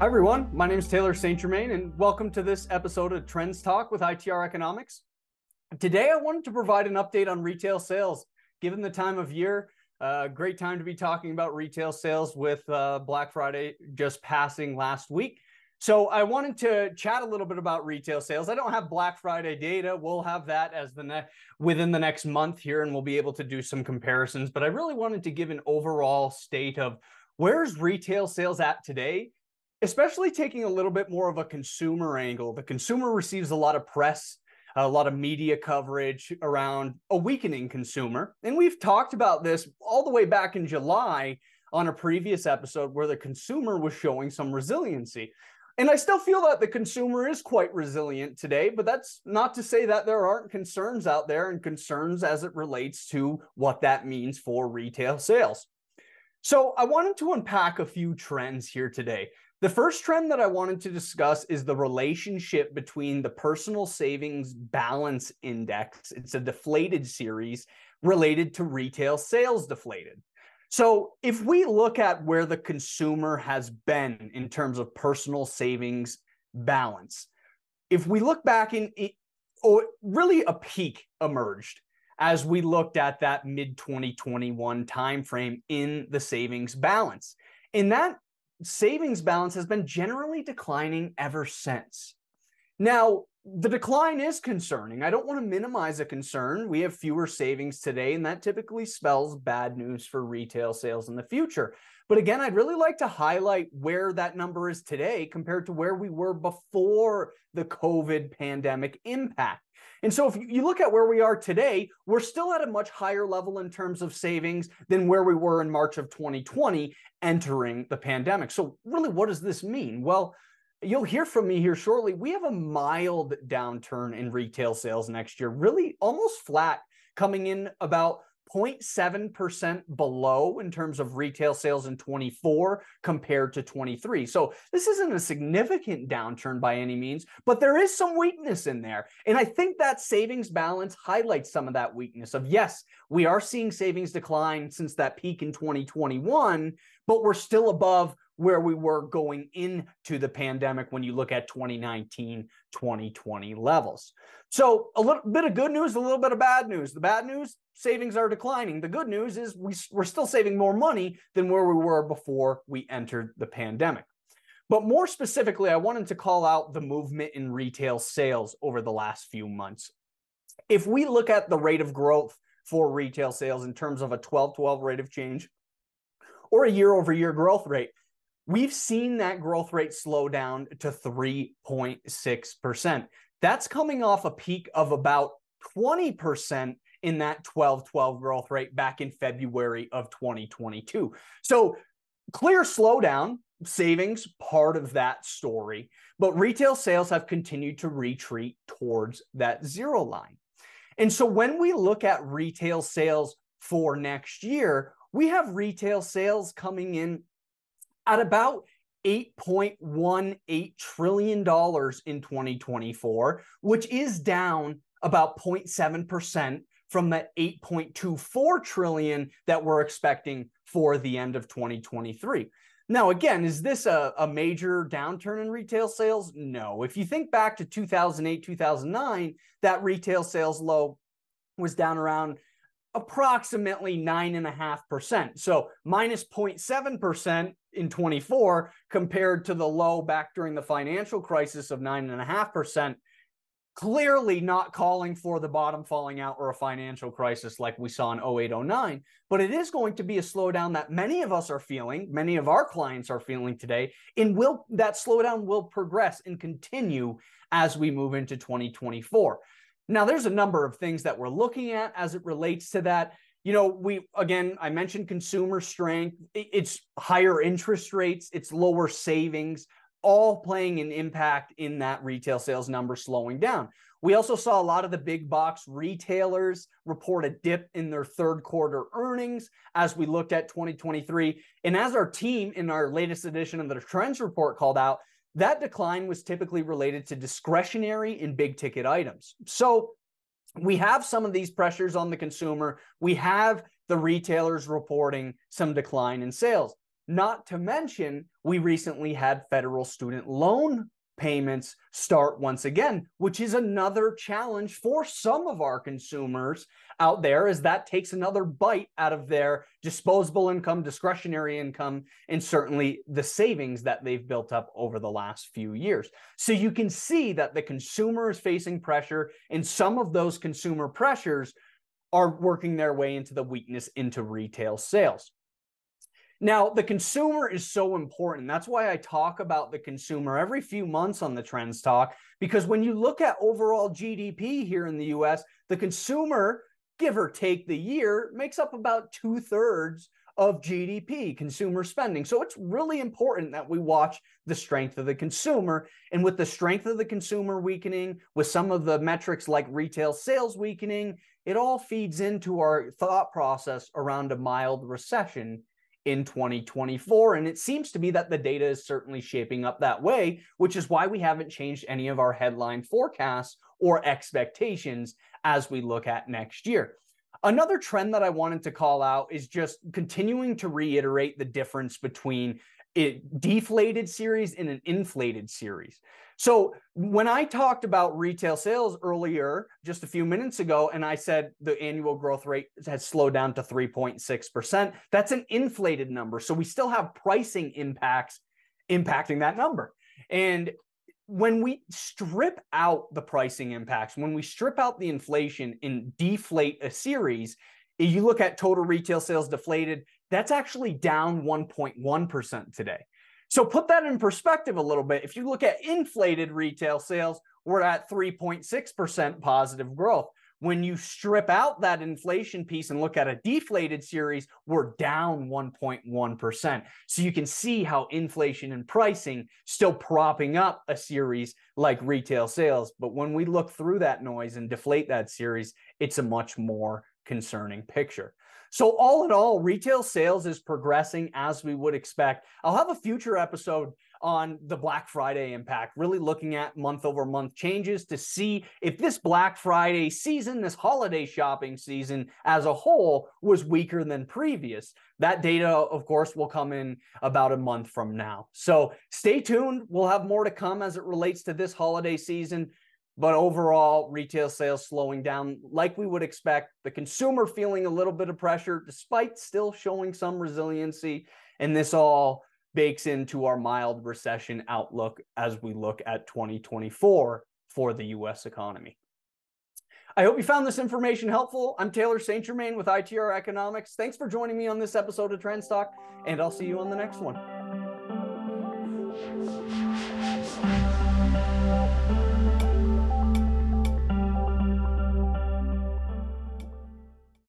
Hi, everyone. My name is Taylor St. Germain, and welcome to this episode of Trends Talk with ITR Economics. Today, I wanted to provide an update on retail sales. Given the time of year, uh, great time to be talking about retail sales with uh, Black Friday just passing last week. So, I wanted to chat a little bit about retail sales. I don't have Black Friday data. We'll have that as the next within the next month here, and we'll be able to do some comparisons. But I really wanted to give an overall state of where's retail sales at today especially taking a little bit more of a consumer angle. The consumer receives a lot of press, a lot of media coverage around a weakening consumer. And we've talked about this all the way back in July on a previous episode where the consumer was showing some resiliency. And I still feel that the consumer is quite resilient today, but that's not to say that there aren't concerns out there and concerns as it relates to what that means for retail sales. So I wanted to unpack a few trends here today. The first trend that I wanted to discuss is the relationship between the personal savings balance index. It's a deflated series related to retail sales deflated. So, if we look at where the consumer has been in terms of personal savings balance, if we look back in, it, oh, really a peak emerged as we looked at that mid 2021 timeframe in the savings balance. In that savings balance has been generally declining ever since. Now, the decline is concerning. I don't want to minimize a concern. We have fewer savings today, and that typically spells bad news for retail sales in the future. But again, I'd really like to highlight where that number is today compared to where we were before the COVID pandemic impact. And so if you look at where we are today, we're still at a much higher level in terms of savings than where we were in March of 2020 entering the pandemic. So really, what does this mean? Well, you'll hear from me here shortly. We have a mild downturn in retail sales next year, really almost flat, coming in about 0.7% below in terms of retail sales in 24 compared to 23. So this isn't a significant downturn by any means, but there is some weakness in there. And I think that savings balance highlights some of that weakness of yes, we are seeing savings decline since that peak in 2021, but we're still above where we were going into the pandemic when you look at 2019, 2020 levels. So, a little bit of good news, a little bit of bad news. The bad news, savings are declining. The good news is we, we're still saving more money than where we were before we entered the pandemic. But more specifically, I wanted to call out the movement in retail sales over the last few months. If we look at the rate of growth for retail sales in terms of a 12 12 rate of change or a year over year growth rate, we've seen that growth rate slow down to 3.6%. That's coming off a peak of about 20% in that 12 12 growth rate back in February of 2022. So, clear slowdown, savings part of that story, but retail sales have continued to retreat towards that zero line. And so, when we look at retail sales for next year, we have retail sales coming in at about $8.18 trillion in 2024, which is down about 0.7% from the 8.24 trillion that we're expecting for the end of 2023. Now, again, is this a, a major downturn in retail sales? No. If you think back to 2008, 2009, that retail sales low was down around approximately 9.5%. So minus 0.7% in 24 compared to the low back during the financial crisis of 9.5%. Clearly not calling for the bottom falling out or a financial crisis like we saw in 0809 but it is going to be a slowdown that many of us are feeling, many of our clients are feeling today, and will that slowdown will progress and continue as we move into 2024. Now, there's a number of things that we're looking at as it relates to that you know, we again, I mentioned consumer strength, it's higher interest rates, it's lower savings, all playing an impact in that retail sales number slowing down. We also saw a lot of the big box retailers report a dip in their third quarter earnings as we looked at 2023. And as our team in our latest edition of the Trends Report called out, that decline was typically related to discretionary and big ticket items. So we have some of these pressures on the consumer. We have the retailers reporting some decline in sales. Not to mention, we recently had federal student loan payments start once again, which is another challenge for some of our consumers out there, as that takes another bite out of their disposable income, discretionary income, and certainly the savings that they've built up over the last few years. So you can see that the consumer is facing pressure, and some of those consumer pressures are working their way into the weakness into retail sales. Now, the consumer is so important. That's why I talk about the consumer every few months on the Trends Talk, because when you look at overall GDP here in the US, the consumer, give or take the year, makes up about two thirds of GDP, consumer spending. So it's really important that we watch the strength of the consumer. And with the strength of the consumer weakening, with some of the metrics like retail sales weakening, it all feeds into our thought process around a mild recession in 2024. And it seems to be that the data is certainly shaping up that way, which is why we haven't changed any of our headline forecasts or expectations as we look at next year. Another trend that I wanted to call out is just continuing to reiterate the difference between a deflated series and an inflated series. So when I talked about retail sales earlier, just a few minutes ago, and I said the annual growth rate has slowed down to 3.6%, that's an inflated number. So we still have pricing impacts impacting that number. And when we strip out the pricing impacts, when we strip out the inflation and deflate a series, you look at total retail sales deflated, that's actually down 1.1% today. So put that in perspective a little bit. If you look at inflated retail sales, we're at 3.6% positive growth. When you strip out that inflation piece and look at a deflated series, we're down 1.1%. So you can see how inflation and pricing still propping up a series like retail sales. But when we look through that noise and deflate that series, it's a much more concerning picture. So, all in all, retail sales is progressing as we would expect. I'll have a future episode on the Black Friday impact, really looking at month over month changes to see if this Black Friday season, this holiday shopping season as a whole, was weaker than previous. That data, of course, will come in about a month from now. So stay tuned. We'll have more to come as it relates to this holiday season. But overall, retail sales slowing down like we would expect. The consumer feeling a little bit of pressure despite still showing some resiliency. And this all bakes into our mild recession outlook as we look at 2024 for the US economy. I hope you found this information helpful. I'm Taylor St. Germain with ITR Economics. Thanks for joining me on this episode of Trends Talk, and I'll see you on the next one.